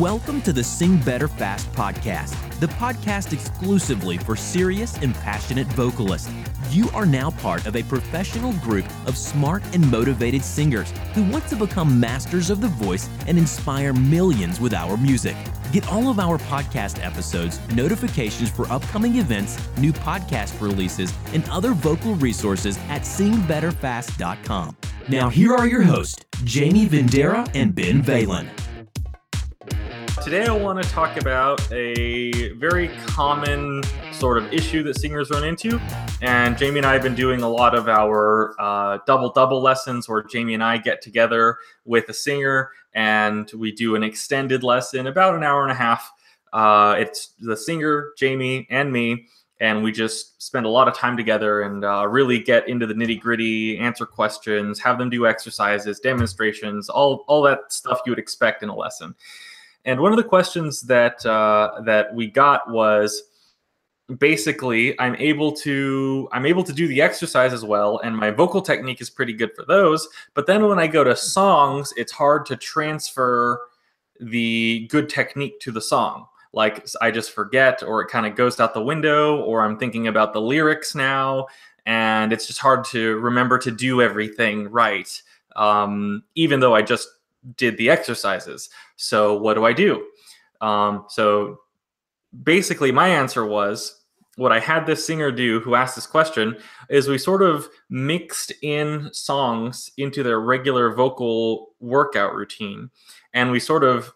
Welcome to the Sing Better Fast podcast, the podcast exclusively for serious and passionate vocalists. You are now part of a professional group of smart and motivated singers who want to become masters of the voice and inspire millions with our music. Get all of our podcast episodes, notifications for upcoming events, new podcast releases, and other vocal resources at singbetterfast.com. Now, here are your hosts, Jamie Vendera and Ben Valen. Today, I want to talk about a very common sort of issue that singers run into. And Jamie and I have been doing a lot of our uh, double double lessons where Jamie and I get together with a singer and we do an extended lesson, about an hour and a half. Uh, it's the singer, Jamie, and me. And we just spend a lot of time together and uh, really get into the nitty gritty, answer questions, have them do exercises, demonstrations, all, all that stuff you would expect in a lesson. And one of the questions that uh, that we got was basically I'm able to I'm able to do the exercise as well, and my vocal technique is pretty good for those. But then when I go to songs, it's hard to transfer the good technique to the song. Like I just forget, or it kind of goes out the window, or I'm thinking about the lyrics now, and it's just hard to remember to do everything right. Um, even though I just did the exercises. So what do I do? Um, so basically, my answer was what I had this singer do who asked this question is we sort of mixed in songs into their regular vocal workout routine and we sort of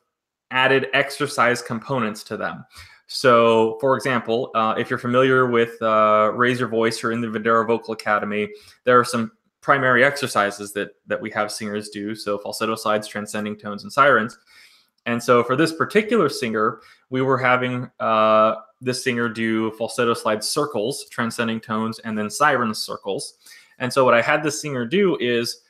added exercise components to them. So, for example, uh, if you're familiar with uh, Raise Your Voice or in the Vendera Vocal Academy, there are some primary exercises that that we have singers do. So falsetto slides, transcending tones, and sirens. And so for this particular singer, we were having uh, this singer do falsetto slide circles, transcending tones, and then siren circles. And so what I had this singer do is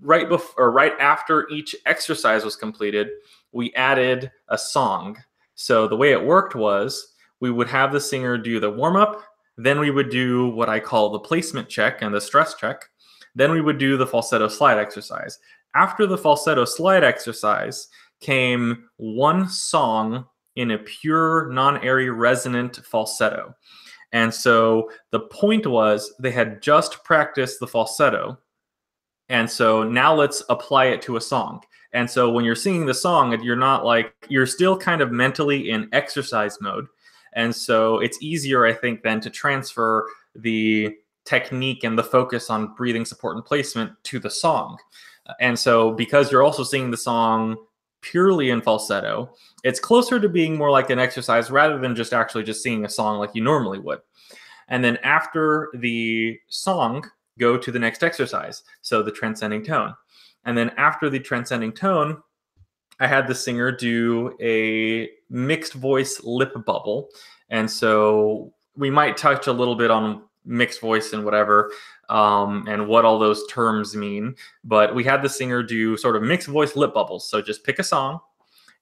right before or right after each exercise was completed, we added a song. So the way it worked was we would have the singer do the warm up, then we would do what I call the placement check and the stress check. Then we would do the falsetto slide exercise. After the falsetto slide exercise came one song in a pure non airy resonant falsetto. And so the point was they had just practiced the falsetto. And so now let's apply it to a song. And so when you're singing the song, you're not like, you're still kind of mentally in exercise mode. And so it's easier, I think, then to transfer the technique and the focus on breathing support and placement to the song. And so because you're also singing the song purely in falsetto, it's closer to being more like an exercise rather than just actually just singing a song like you normally would. And then after the song, go to the next exercise. So the transcending tone. And then after the transcending tone, I had the singer do a mixed voice lip bubble. And so we might touch a little bit on mixed voice and whatever um, and what all those terms mean. But we had the singer do sort of mixed voice lip bubbles. So just pick a song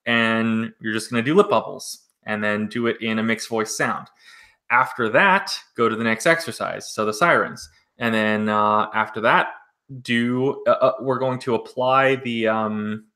and you're just going to do lip bubbles and then do it in a mixed voice sound. After that, go to the next exercise. So the sirens. And then uh, after that, do uh, uh we're going to apply the um,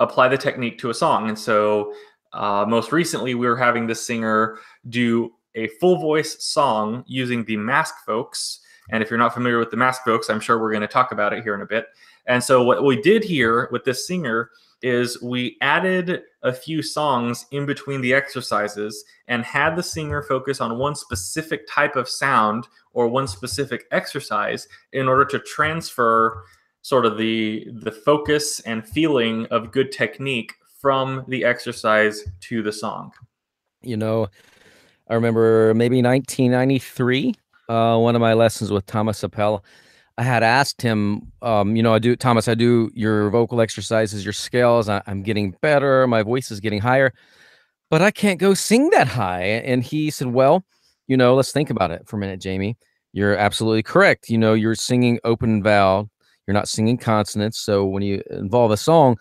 apply the technique to a song. And so uh, most recently, we were having the singer do a full voice song using the Mask Vokes. And if you're not familiar with the Mask Vokes, I'm sure we're going to talk about it here in a bit. And so, what we did here with this singer is we added a few songs in between the exercises and had the singer focus on one specific type of sound or one specific exercise in order to transfer sort of the the focus and feeling of good technique from the exercise to the song. You know, I remember maybe 1993, uh, one of my lessons with Thomas Appell. I had asked him, um, you know, I do, Thomas, I do your vocal exercises, your scales. I, I'm getting better. My voice is getting higher, but I can't go sing that high. And he said, well, you know, let's think about it for a minute, Jamie. You're absolutely correct. You know, you're singing open vowel you're not singing consonants. So when you involve a song,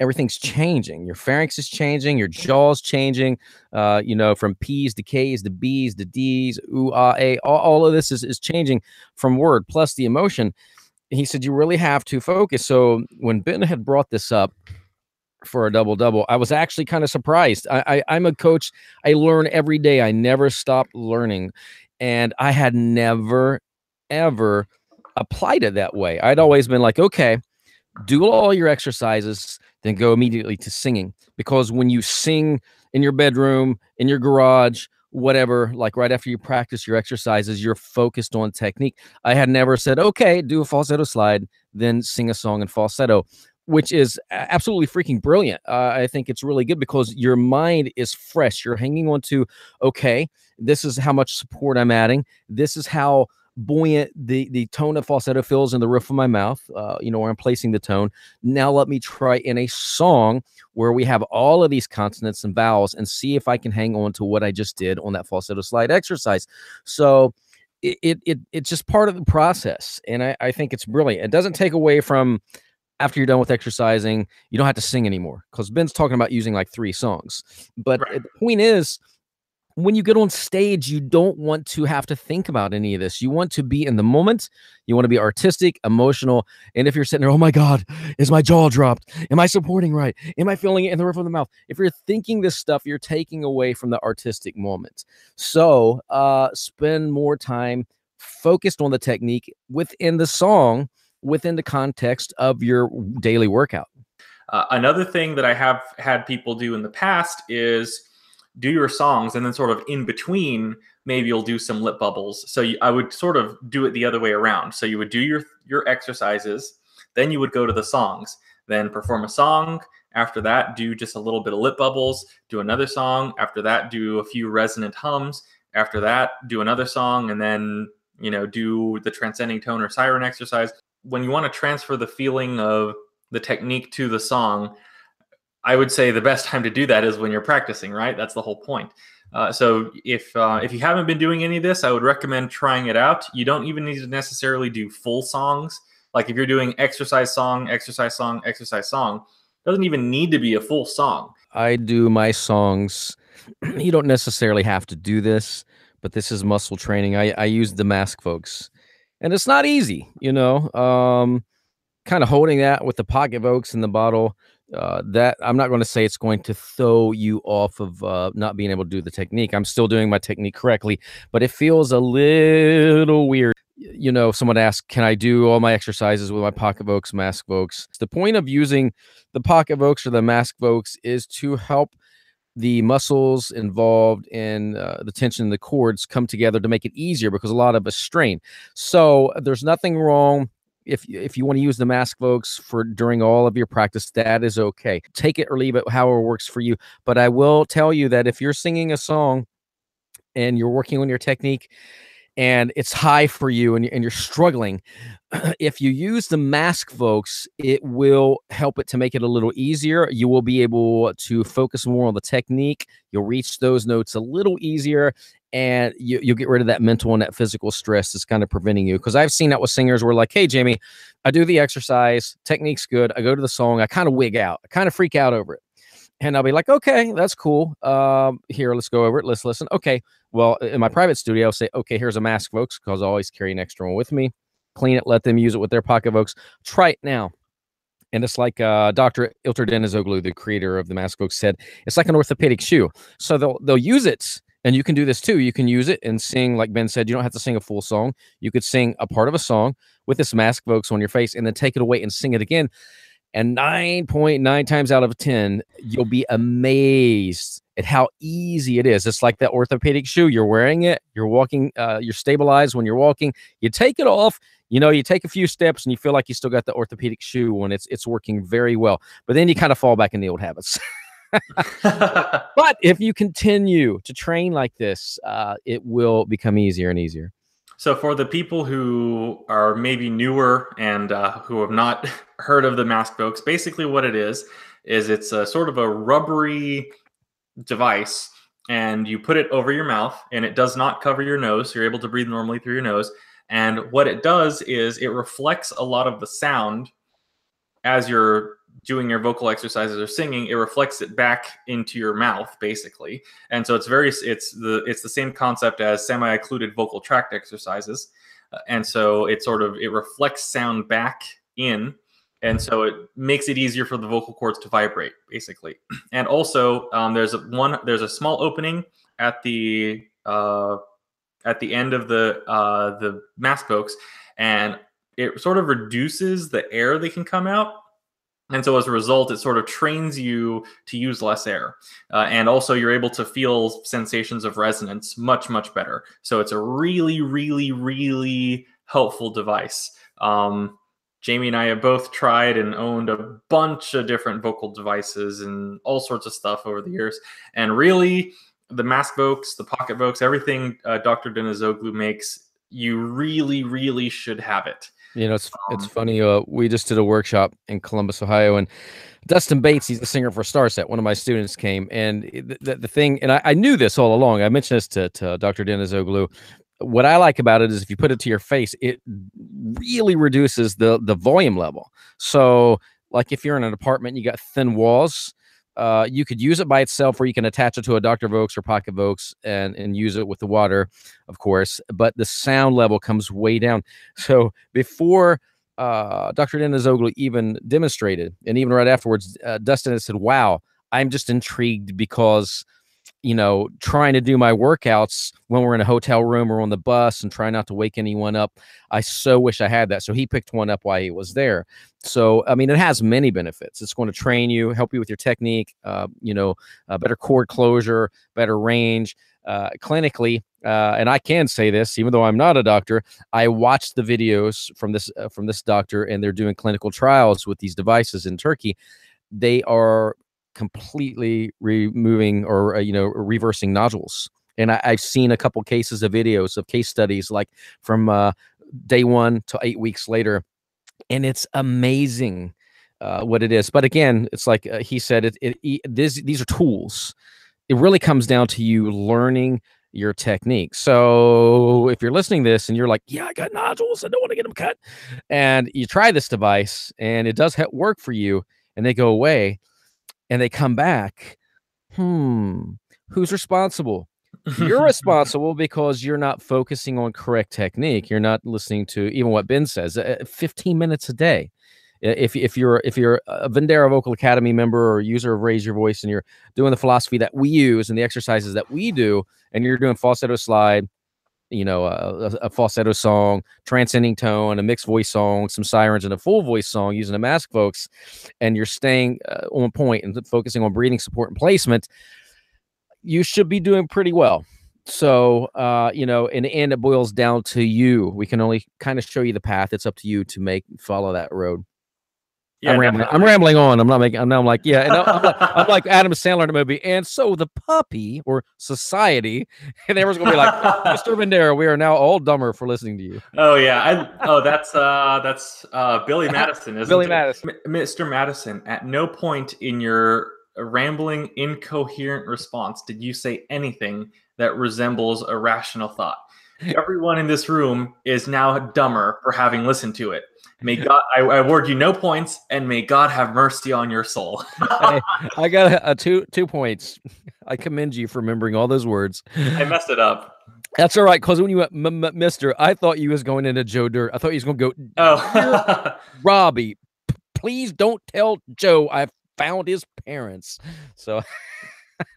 everything's changing. Your pharynx is changing, your jaw's changing. Uh, you know, from P's to K's to B's to D's, ooh, ah, a, all, all of this is, is changing from word plus the emotion. He said you really have to focus. So when Ben had brought this up for a double double. I was actually kind of surprised. I, I am a coach. I learn every day. I never stop learning, and I had never ever applied it that way. I'd always been like, okay, do all your exercises, then go immediately to singing. Because when you sing in your bedroom, in your garage, whatever, like right after you practice your exercises, you're focused on technique. I had never said, okay, do a falsetto slide, then sing a song in falsetto, which is absolutely freaking brilliant. Uh, I think it's really good because your mind is fresh. You're hanging on to, okay, this is how much support I'm adding. This is how buoyant the the tone of falsetto feels in the roof of my mouth uh, you know where i'm placing the tone. Now let me try in a song where we have all of these consonants and vowels and see if i can hang on to what i just did on that falsetto slide exercise. So it, it, it it's just part of the process and I, I think it's brilliant. It doesn't take away from after you're done with exercising you don't have to sing anymore because ben's talking about using like three songs. But right. the point is when you get on stage, you don't want to have to think about any of this. You want to be in the moment. You want to be artistic, emotional. And if you're sitting there, oh my God, is my jaw dropped? Am I supporting right? Am I feeling it in the roof of the mouth? If you're thinking this stuff, you're taking away from the artistic moment. So uh, spend more time focused on the technique within the song, within the context of your daily workout. Uh, another thing that I have had people do in the past is do your songs and then sort of in between maybe you'll do some lip bubbles. So you, i would sort of do it the other way around. So you would do your your exercises then you would go to the songs. Then perform a song after that do just a little bit of lip bubbles do another song after that do a few resonant hums after that do another song and then you know do the transcending tone or siren exercise. When you want to transfer the feeling of the technique to the song I would say the best time to do that is when you're practicing, right? That's the whole point. Uh, so if uh, if you haven't been doing any of this, I would recommend trying it out. You don't even need to necessarily do full songs. Like if you're doing exercise song, exercise song, exercise song, doesn't even need to be a full song. I do my songs. you don't necessarily have to do this, but this is muscle training. I, I use the mask vokes, and it's not easy, you know. Um, kind of holding that with the pocket vokes in the bottle uh, that I'm not going to say it's going to throw you off of uh, not being able to do the technique. I'm still doing my technique correctly, but it feels a little weird. You know, someone asked, "Can I do all my exercises with my pocket vokes, mask vokes?" The point of using the pocket vokes or the mask vokes is to help the muscles involved in uh, the tension in the cords come together to make it easier because a lot of us strain. So there's nothing wrong if if you want to use the mask vokes for during all of your practice that is okay. Take it or leave it however works for you. But i will tell you that if you're singing a song and you're working on your technique and it's high for you and, and you're struggling if you use the mask vokes it will help it to make it a little easier. You will be able to focus more on the technique. You'll reach those notes a little easier and you, you'll get rid of that mental and that physical stress that's kind of preventing you. Because I've seen that with singers where like, hey, Jamie, I do the exercise, technique's good. I go to the song, I kind of wig out, I kind of freak out over it. And I'll be like, okay, that's cool. Um, here, let's go over it. Let's listen. Okay. Well, in my private studio, I'll say, okay, here's a mask vokes, because I always carry an extra one with me. Clean it, let them use it with their pocket vokes. Try it now. And it's like uh, Dr. Ilter Denizoglu, the creator of the mask vokes, said, it's like an orthopedic shoe. So they'll they'll use it and you can do this too. You can use it and sing, like Ben said, you don't have to sing a full song. You could sing a part of a song with this mask vokes on your face and then take it away and sing it again. And 9.9 times out of 10, you'll be amazed at how easy it is. It's like that orthopedic shoe. You're wearing it, you're walking, uh, you're stabilized when you're walking. You take it off, you know, you take a few steps and you feel like you still got the orthopedic shoe when it's it's working very well. But then you kind of fall back in the old habits. but if you continue to train like this, uh, it will become easier and easier. So, for the people who are maybe newer and uh, who have not heard of the mask vokes, basically what it is is it's a sort of a rubbery device, and you put it over your mouth, and it does not cover your nose. So you're able to breathe normally through your nose. And what it does is it reflects a lot of the sound as you're doing your vocal exercises or singing it reflects it back into your mouth basically and so it's very it's the it's the same concept as semi-occluded vocal tract exercises uh, and so it sort of it reflects sound back in and so it makes it easier for the vocal cords to vibrate, basically. And also, um, there's a one there's a small opening at the uh, at the end of the uh, the mask vokes, and it sort of reduces the air that can come out. And so as a result, it sort of trains you to use less air. Uh, and also, you're able to feel sensations of resonance much, much better. So it's a really, really, really helpful device. Um, Jamie and I have both tried and owned a bunch of different vocal devices and all sorts of stuff over the years. And really, the Mask Vokes, the Pocket Vokes, everything uh, Dr. Denizoglu makes, you really, really should have it. You know, it's um, it's funny. Uh, we just did a workshop in Columbus, Ohio, and Dustin Bates, he's the singer for Starset. One of my students came, and the, the, the thing, and I, I, knew this all along. I mentioned this to, to Dr. Denizoglu what I like about it is if you put it to your face, it really reduces the the volume level. So, like if you're in an apartment, and you got thin walls. Uh, you could use it by itself, or you can attach it to a Dr. Vokes or Pocket Vokes and and use it with the water, of course. But the sound level comes way down. So before uh, Dr. Denizoglu even demonstrated, and even right afterwards, uh, Dustin had said, "Wow, I'm just intrigued because." You know, trying to do my workouts when we're in a hotel room or on the bus and try not to wake anyone up. I so wish I had that. So he picked one up while he was there. So, I mean, it has many benefits. It's going to train you, help you with your technique, uh, you know, uh, better cord closure, better range. Uh, clinically, uh, and I can say this, even though I'm not a doctor, I watched the videos from this uh, from this doctor, and they're doing clinical trials with these devices in Turkey. They are completely removing or uh, you know reversing nodules. And I, have seen a couple cases of videos of case studies like from uh, day one to eight weeks later and it's amazing uh, what it is. But again it's like uh, he said it, it, it this, these are tools. It really comes down to you learning your technique. So if you're listening this and you're like yeah i got nodules i don't want to get them cut and you try this device and it does work for you and they go away and they come back, hmm, who's responsible? You're responsible because you're not focusing on correct technique. You're not listening to even what Ben says. Uh, 15 minutes a day. If, if you're if you're a Vendera Vocal Academy member or user of Raise Your Voice and you're doing the philosophy that we use and the exercises that we do, and you're doing falsetto slide, you know, a, a, falsetto song, transcending tone, a mixed voice song, some sirens, and a full voice song using a Mask Vokes, and you're staying uh, on point and focusing on breathing support and placement, you should be doing pretty well. So, uh, you know, in the end, it boils down to you. We can only kind of show you the path. It's up to you to make follow that road. Yeah, I'm rambling. I'm rambling on. I'm not making. I'm, now I'm like, yeah. And I'm, like, I'm like Adam Sandler in a movie. And so the puppy or society, and everyone's gonna be like, Mr. Vendera, we are now all dumber for listening to you. Oh yeah. I, oh, that's uh, that's uh, Billy Madison, isn't Billy it? Madison, M- Mr. Madison. At no point in your rambling, incoherent response did you say anything that resembles a rational thought. Everyone in this room is now dumber for having listened to it. May God, I, I, award you no points, and may God have mercy on your soul. hey, I got a, a, two two points. I commend you for remembering all those words. I messed it up. That's all right, because when you went, M- M- Mister, I thought you was going into Joe Dirt. I thought he was going to go. Oh, Robbie, p- please don't tell Joe I found his parents. So.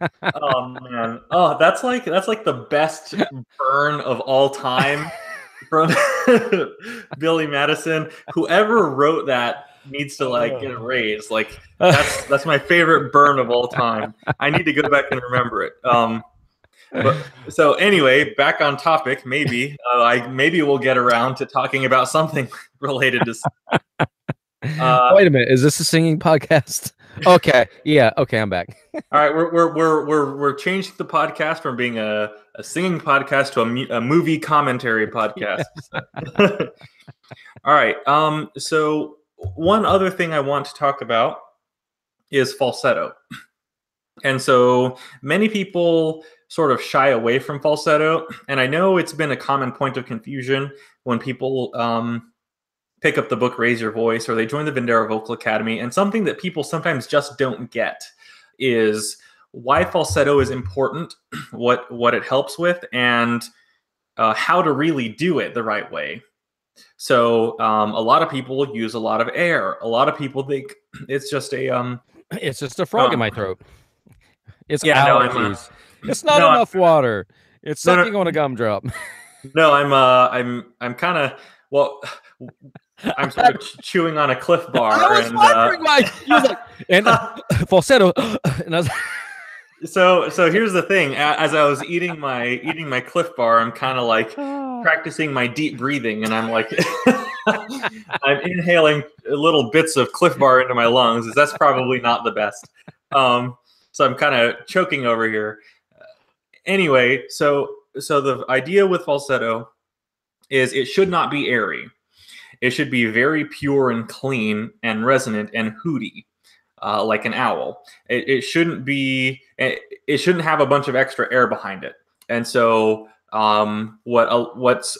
oh man! Oh, that's like that's like the best burn of all time from Billy Madison. Whoever wrote that needs to like get a raise. Like that's that's my favorite burn of all time. I need to go back and remember it. Um, but, so anyway, back on topic. Maybe uh, I maybe we'll get around to talking about something related to. Uh, Wait a minute, is this a singing podcast? Okay, yeah, okay, I'm back. all right, we're we're we're we're we're changing the podcast from being a, a singing podcast to a, a movie commentary podcast. all right, um, so one other thing I want to talk about is falsetto, and so many people sort of shy away from falsetto, and I know it's been a common point of confusion when people um pick up the book Raise Your Voice or they join the Vendera Vocal Academy. And something that people sometimes just don't get is why falsetto is important, what what it helps with, and uh, how to really do it the right way. So um, a lot of people use a lot of air. A lot of people think it's just a um. It's just a frog in Um, my throat. It's Yeah, no, I'm, uh, it's not no, I'm- enough water. It's No, no. sucking on a gumdrop. No, I'm uh, I'm I'm kind of well. I'm sort of chewing on a Clif Bar, I was and uh, why. He was like, and uh, falsetto, and I was so so here's the thing. As I was eating my eating my Clif Bar, I'm kind of like practicing my deep breathing, and I'm like, I'm inhaling little bits of Clif Bar into my lungs. That's probably not the best. Um, so I'm kind of choking over here. Anyway, so so the idea with falsetto is it should not be airy. It should be very pure and clean and resonant and hooty, uh, like an owl. It, it shouldn't be. It, it shouldn't have a bunch of extra air behind it. And so, um, what uh, what's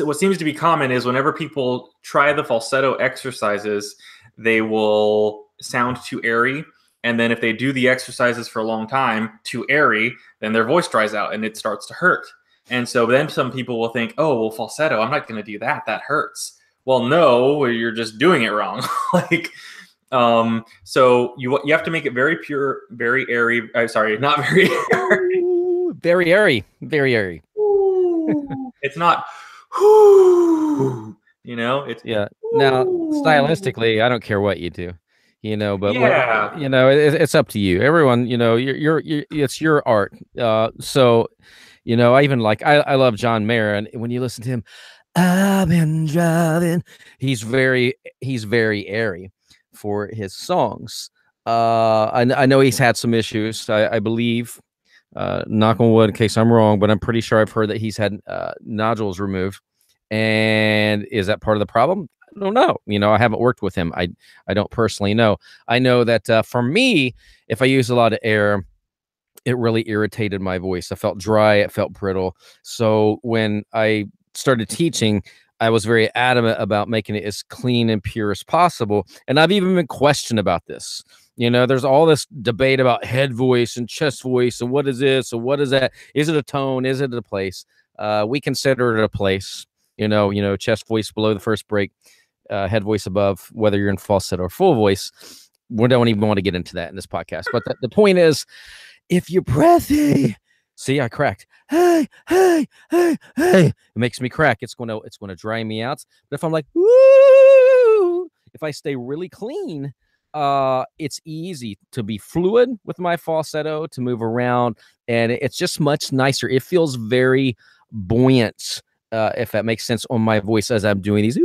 what seems to be common is whenever people try the falsetto exercises, they will sound too airy. And then if they do the exercises for a long time too airy, then their voice dries out and it starts to hurt. And so then some people will think, oh, well, falsetto, I'm not going to do that. That hurts. Well, no, you're just doing it wrong. like, um, so you you have to make it very pure, very airy. I'm sorry, not very airy. Ooh, very airy, very airy. it's not, you know, it's Yeah. Now, stylistically, I don't care what you do, you know, but Yeah. you know, it, it's up to you. Everyone, you know, you're, you're, you're it's your art. Uh, so, you know, I even like, I, I love John Mayer, and when you listen to him, I've been driving. He's very, he's very airy for his songs. Uh, I, I know he's had some issues. I, I believe, uh, knock on wood, in case I'm wrong, but I'm pretty sure I've heard that he's had uh, nodules removed. And is that part of the problem? I don't know. You know, I haven't worked with him. I I don't personally know. I know that uh, for me, if I use a lot of air, it really irritated my voice. I felt dry. It felt brittle. So when I started teaching, I was very adamant about making it as clean and pure as possible. And I've even been questioned about this. You know, there's all this debate about head voice and chest voice and what is this and what is that? Is it a tone? Is it a place? Uh, we consider it a place. You know, you know, chest voice below the first break, uh, head voice above, whether you're in falsetto or full voice. We don't even want to get into that in this podcast. But the, the point is, if you're breathy, see, I cracked. Hey, hey, hey, hey. It makes me crack. It's gonna, it's gonna dry me out. But if I'm like, woo, if I stay really clean, uh, it's easy to be fluid with my falsetto to move around, and it's just much nicer. It feels very buoyant, uh, if that makes sense, on my voice as I'm doing these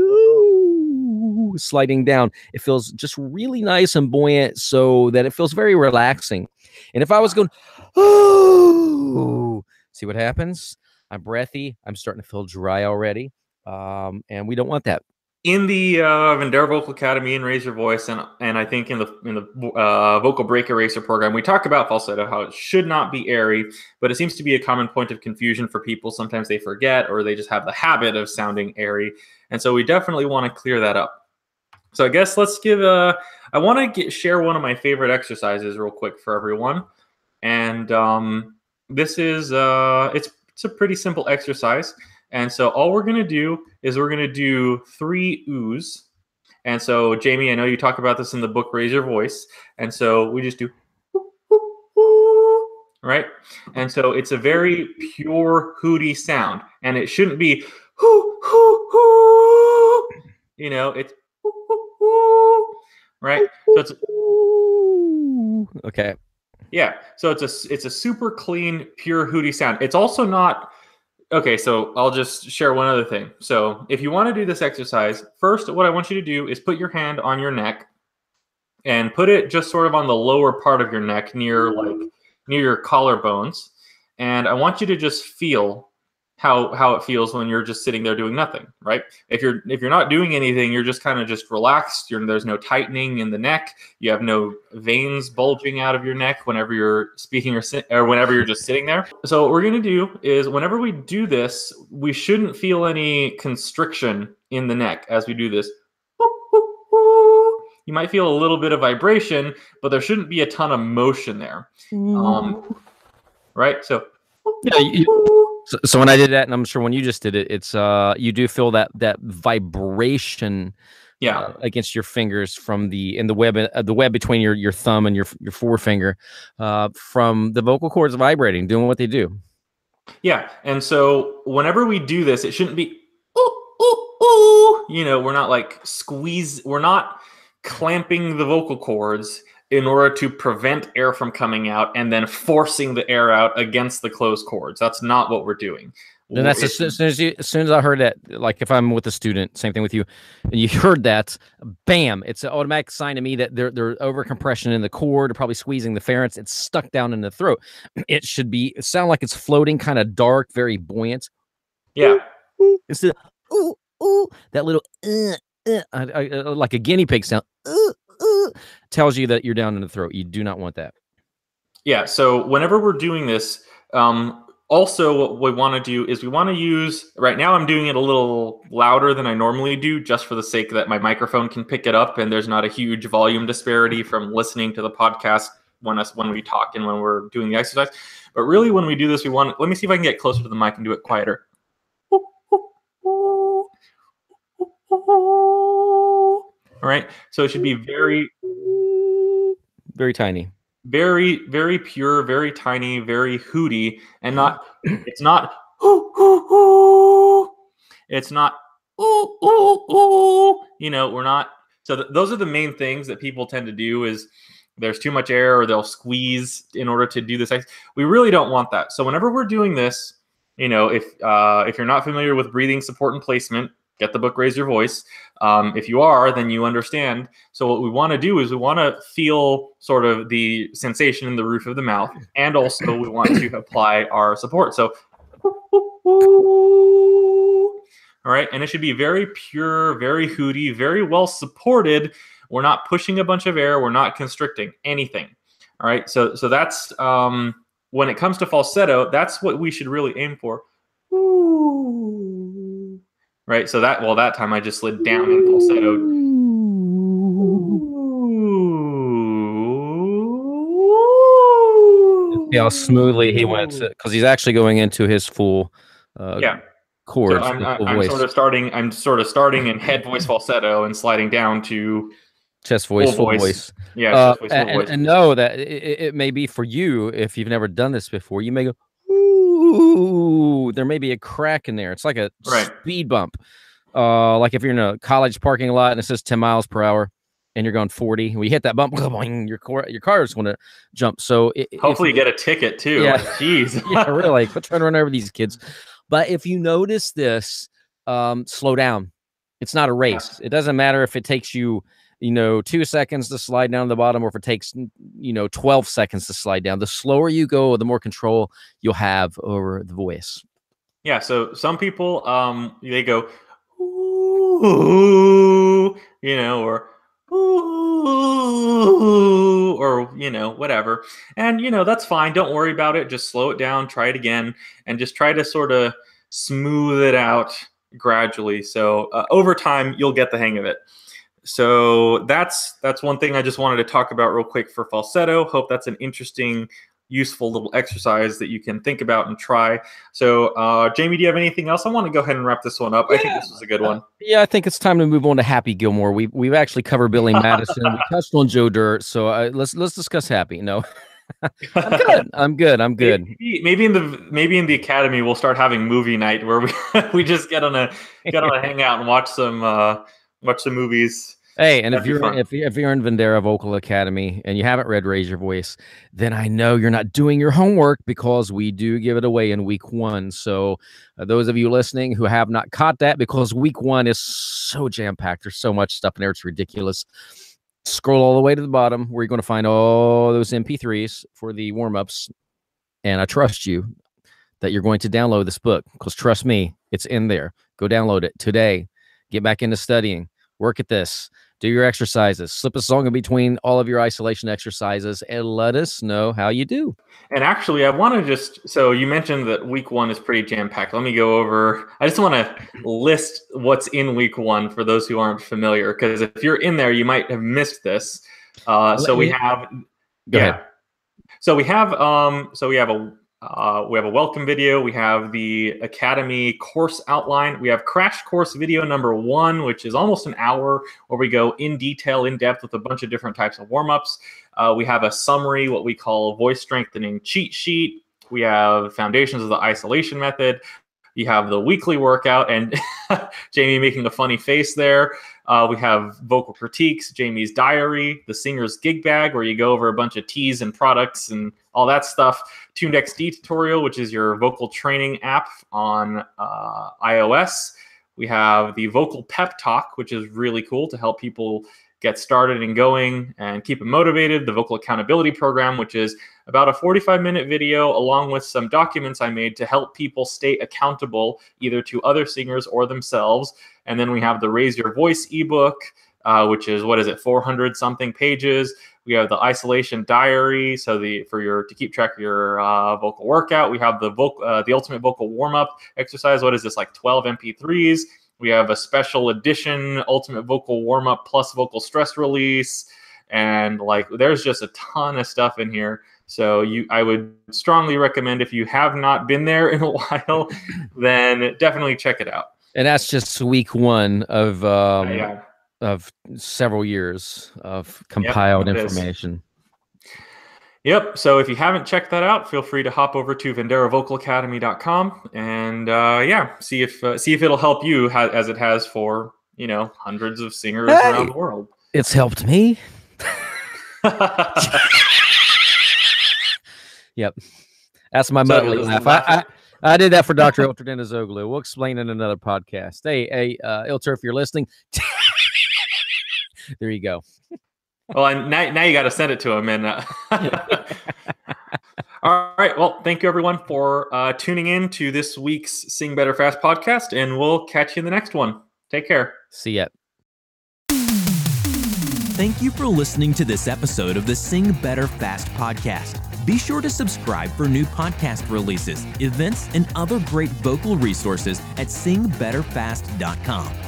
sliding down. It feels just really nice and buoyant, so that it feels very relaxing. And if I was going, ooh, see what happens? I'm breathy. I'm starting to feel dry already, um, and we don't want that. in the uh, Vendera Vocal Academy and Raise Your Voice, and and I think in the in the uh, Vocal Break Eraser program, we talk about falsetto how it should not be airy, but it seems to be a common point of confusion for people. Sometimes they forget or they just have the habit of sounding airy, and so we definitely want to clear that up. So I guess let's give a. I want to share one of my favorite exercises real quick for everyone, and um, this is uh, it's it's a pretty simple exercise. And so all we're to do is we're to do three oohs. And so, Jamie, I know you talk about this in the book Raise Your Voice. And so we just do, right? And so it's a very pure, hooty sound. And it shouldn't be, hoo, hoo, hoo. You know, it's, right? So it's, Okay. yeah. So it's a, it's a super clean, pure, hooty sound. It's also not, Okay, so I'll just share one other thing. So, if you want to do this exercise, first, what I want you to do is put your hand on your neck and put it just sort of on the lower part of your neck near like near your collarbones. And I want you to just feel how how it feels when you're just sitting there doing nothing, right? If you're if you're not doing anything, you're just kind of just relaxed. You're, there's no tightening in the neck. You have no veins bulging out of your neck whenever you're speaking or sit, or whenever you're just sitting there. So what we're gonna do is whenever we do this, we shouldn't feel any constriction in the neck as we do this. You might feel a little bit of vibration, but there shouldn't be a ton of motion there. Um, right? So Yeah, you- So, so when I did that, and I'm sure when you just did it, it's uh you do feel that that vibration Yeah. uh, against your fingers from the in the web uh, the web between your your thumb and your your forefinger uh from the vocal cords vibrating doing what they do Yeah, and so whenever we do this, it shouldn't be ooh ooh ooh. You know, we're not like squeeze. We're not clamping the vocal cords in order to prevent air from coming out and then forcing the air out against the closed cords. That's not what we're doing. and that's as, soon- as soon as you as soon as I heard that like if I'm with a student same thing with you and you heard that bam it's an automatic sign to me that they're they're over compression in the cord or probably squeezing the pharynx it's stuck down in the throat it should be it sound like it's floating kind of dark very buoyant yeah. instead of ooh ooh that little uh, uh, I- I- uh, like a guinea pig sound tells you that you're down in the throat. You do not want that. Yeah. So whenever we're doing this, um, also what we want to do is we want to use. Right now, I'm doing it a little louder than I normally do, just for the sake that my microphone can pick it up, and there's not a huge volume disparity from listening to the podcast when us when we talk and when we're doing the exercise. But really, when we do this, we want. Let me see if I can get closer to the mic and do it quieter. All right. So it should be very Very tiny. very very pure very tiny very hooty and not it's not it's not ooh, ooh, ooh. you know we're not so th- those are the main things that people tend to do is there's too much air or they'll squeeze in order to do this we really don't want that so whenever we're doing this you know if uh, if you're not familiar with breathing support and placement get the book raise your voice um, if you are then you understand so what we want to do is we want to feel sort of the sensation in the roof of the mouth, and also we want to apply our support. So, all right, and it should be very pure, very hooty, very well supported. We're not pushing a bunch of air. We're not constricting anything. All right, so so that's um, when it comes to falsetto. That's what we should really aim for. Right, so that well, that time I just slid down in falsetto. See how smoothly he went because he's actually going into his full uh, Yeah. So chords. I'm, I'm, I'm sort of starting. I'm sort of starting in head voice falsetto and sliding down to chest voice, full full voice. voice. yeah, Uh, chest voice, full and, voice. and know that it it may be for you if you've never done this before. You may go, ooh, there may be a crack in there. It's like a Right. speed bump. Uh, like if you're in a college parking lot and it says 10 miles per hour and you're going 40, when you hit that bump, boing, your car, your car is going to jump. So i- if- Hopefully, you get a ticket too. Yeah. Jeez. yeah, really. Quit trying to run over these kids. But if you notice this, um, slow down. It's not a race. It doesn't matter if it takes you, you know, two seconds to slide down to the bottom or if it takes, you know, 12 seconds to slide down. The slower you go, the more control you'll have over the voice. Yeah. So some people, um, they go, ooh, you know, or ooh, or you know, whatever. And you know, that's fine. Don't worry about it. Just slow it down. Try it again, and just try to sort of smooth it out gradually. So uh, over time, you'll get the hang of it. So that's that's one thing I just wanted to talk about real quick for falsetto. Hope that's an interesting, useful little exercise that you can think about and try. So, uh, Jamie, do you have anything else? I want to go ahead and wrap this one up. I think this was a good one. Yeah, I think it's time to move on to Happy Gilmore. We we've actually covered Billy Madison. we touched on Joe Dirt. So uh, let's let's discuss Happy. No, I'm good. I'm good. I'm good. Maybe, maybe in the maybe in the academy we'll start having movie night where we we just get on a get on a hangout and watch some uh, watch some movies. Hey, and if That'd you're if if you're in Vendera Vocal Academy and you haven't read Raise Your Voice, then I know you're not doing your homework because we do give it away in week one. So uh, those of you listening who have not caught that, because week one is so jam packed, there's so much stuff in there, it's ridiculous. Scroll all the way to the bottom where you're going to find all those MP3s for the warm ups, and I trust you that you're going to download this book because trust me, it's in there. Go download it today. Get back into studying. Work at this do your exercises slip a song in between all of your isolation exercises and let us know how you do And actually, I want to just so you mentioned that week one is pretty jam packed. Let me go over. I just want to list what's in week one for those who aren't familiar, because if you're in there, you might have missed this. Uh, so Let we have go yeah. ahead So we have um so we have a Uh, we have a welcome video. We have the Academy course outline. We have crash course video number one, which is almost an hour where we go in detail, in depth with a bunch of different types of warm ups. Uh, we have a summary, what we call voice strengthening cheat sheet. We have foundations of the isolation method. You have the weekly workout, and Jamie making a funny face there. Uh, we have vocal critiques, Jamie's diary, the singer's gig bag, where you go over a bunch of teas and products and all that stuff. Tuned XD tutorial, which is your vocal training app on uh, iOS. We have the vocal pep talk, which is really cool to help people get started and going and keep them motivated. The vocal accountability program, which is about a 45 minute video along with some documents I made to help people stay accountable either to other singers or themselves. And then we have the Raise Your Voice ebook, uh, which is what is it, 400 something pages. We have the isolation diary, so the for your to keep track of your uh, vocal workout. We have the vocal, uh, the ultimate vocal warm up exercise. What is this like 12 MP3s? We have a special edition ultimate vocal warm up plus vocal stress release, and like there's just a ton of stuff in here. So you, I would strongly recommend if you have not been there in a while, then definitely check it out. And that's just week one of um, yeah. of several years of compiled yep, information. Yep. So if you haven't checked that out, feel free to hop over to VenderaVocalAcademy.com and uh, yeah, see if uh, see if it'll help you ha- as it has for you know hundreds of singers hey, around the world. It's helped me. Yep. That's my so laugh. I, I, I, did that for Dr. Ilter Zoglu. We'll explain in another podcast. Hey, hey, uh, Ilter, if you're listening, there you go. Well, and now, now you got to send it to him. And uh, all right. Well, thank you everyone for uh, tuning in to this week's Sing Better Fast podcast, and we'll catch you in the next one. Take care. See ya. Thank you for listening to this episode of the Sing Better Fast podcast. Be sure to subscribe for new podcast releases, events, and other great vocal resources at singbetterfast.com.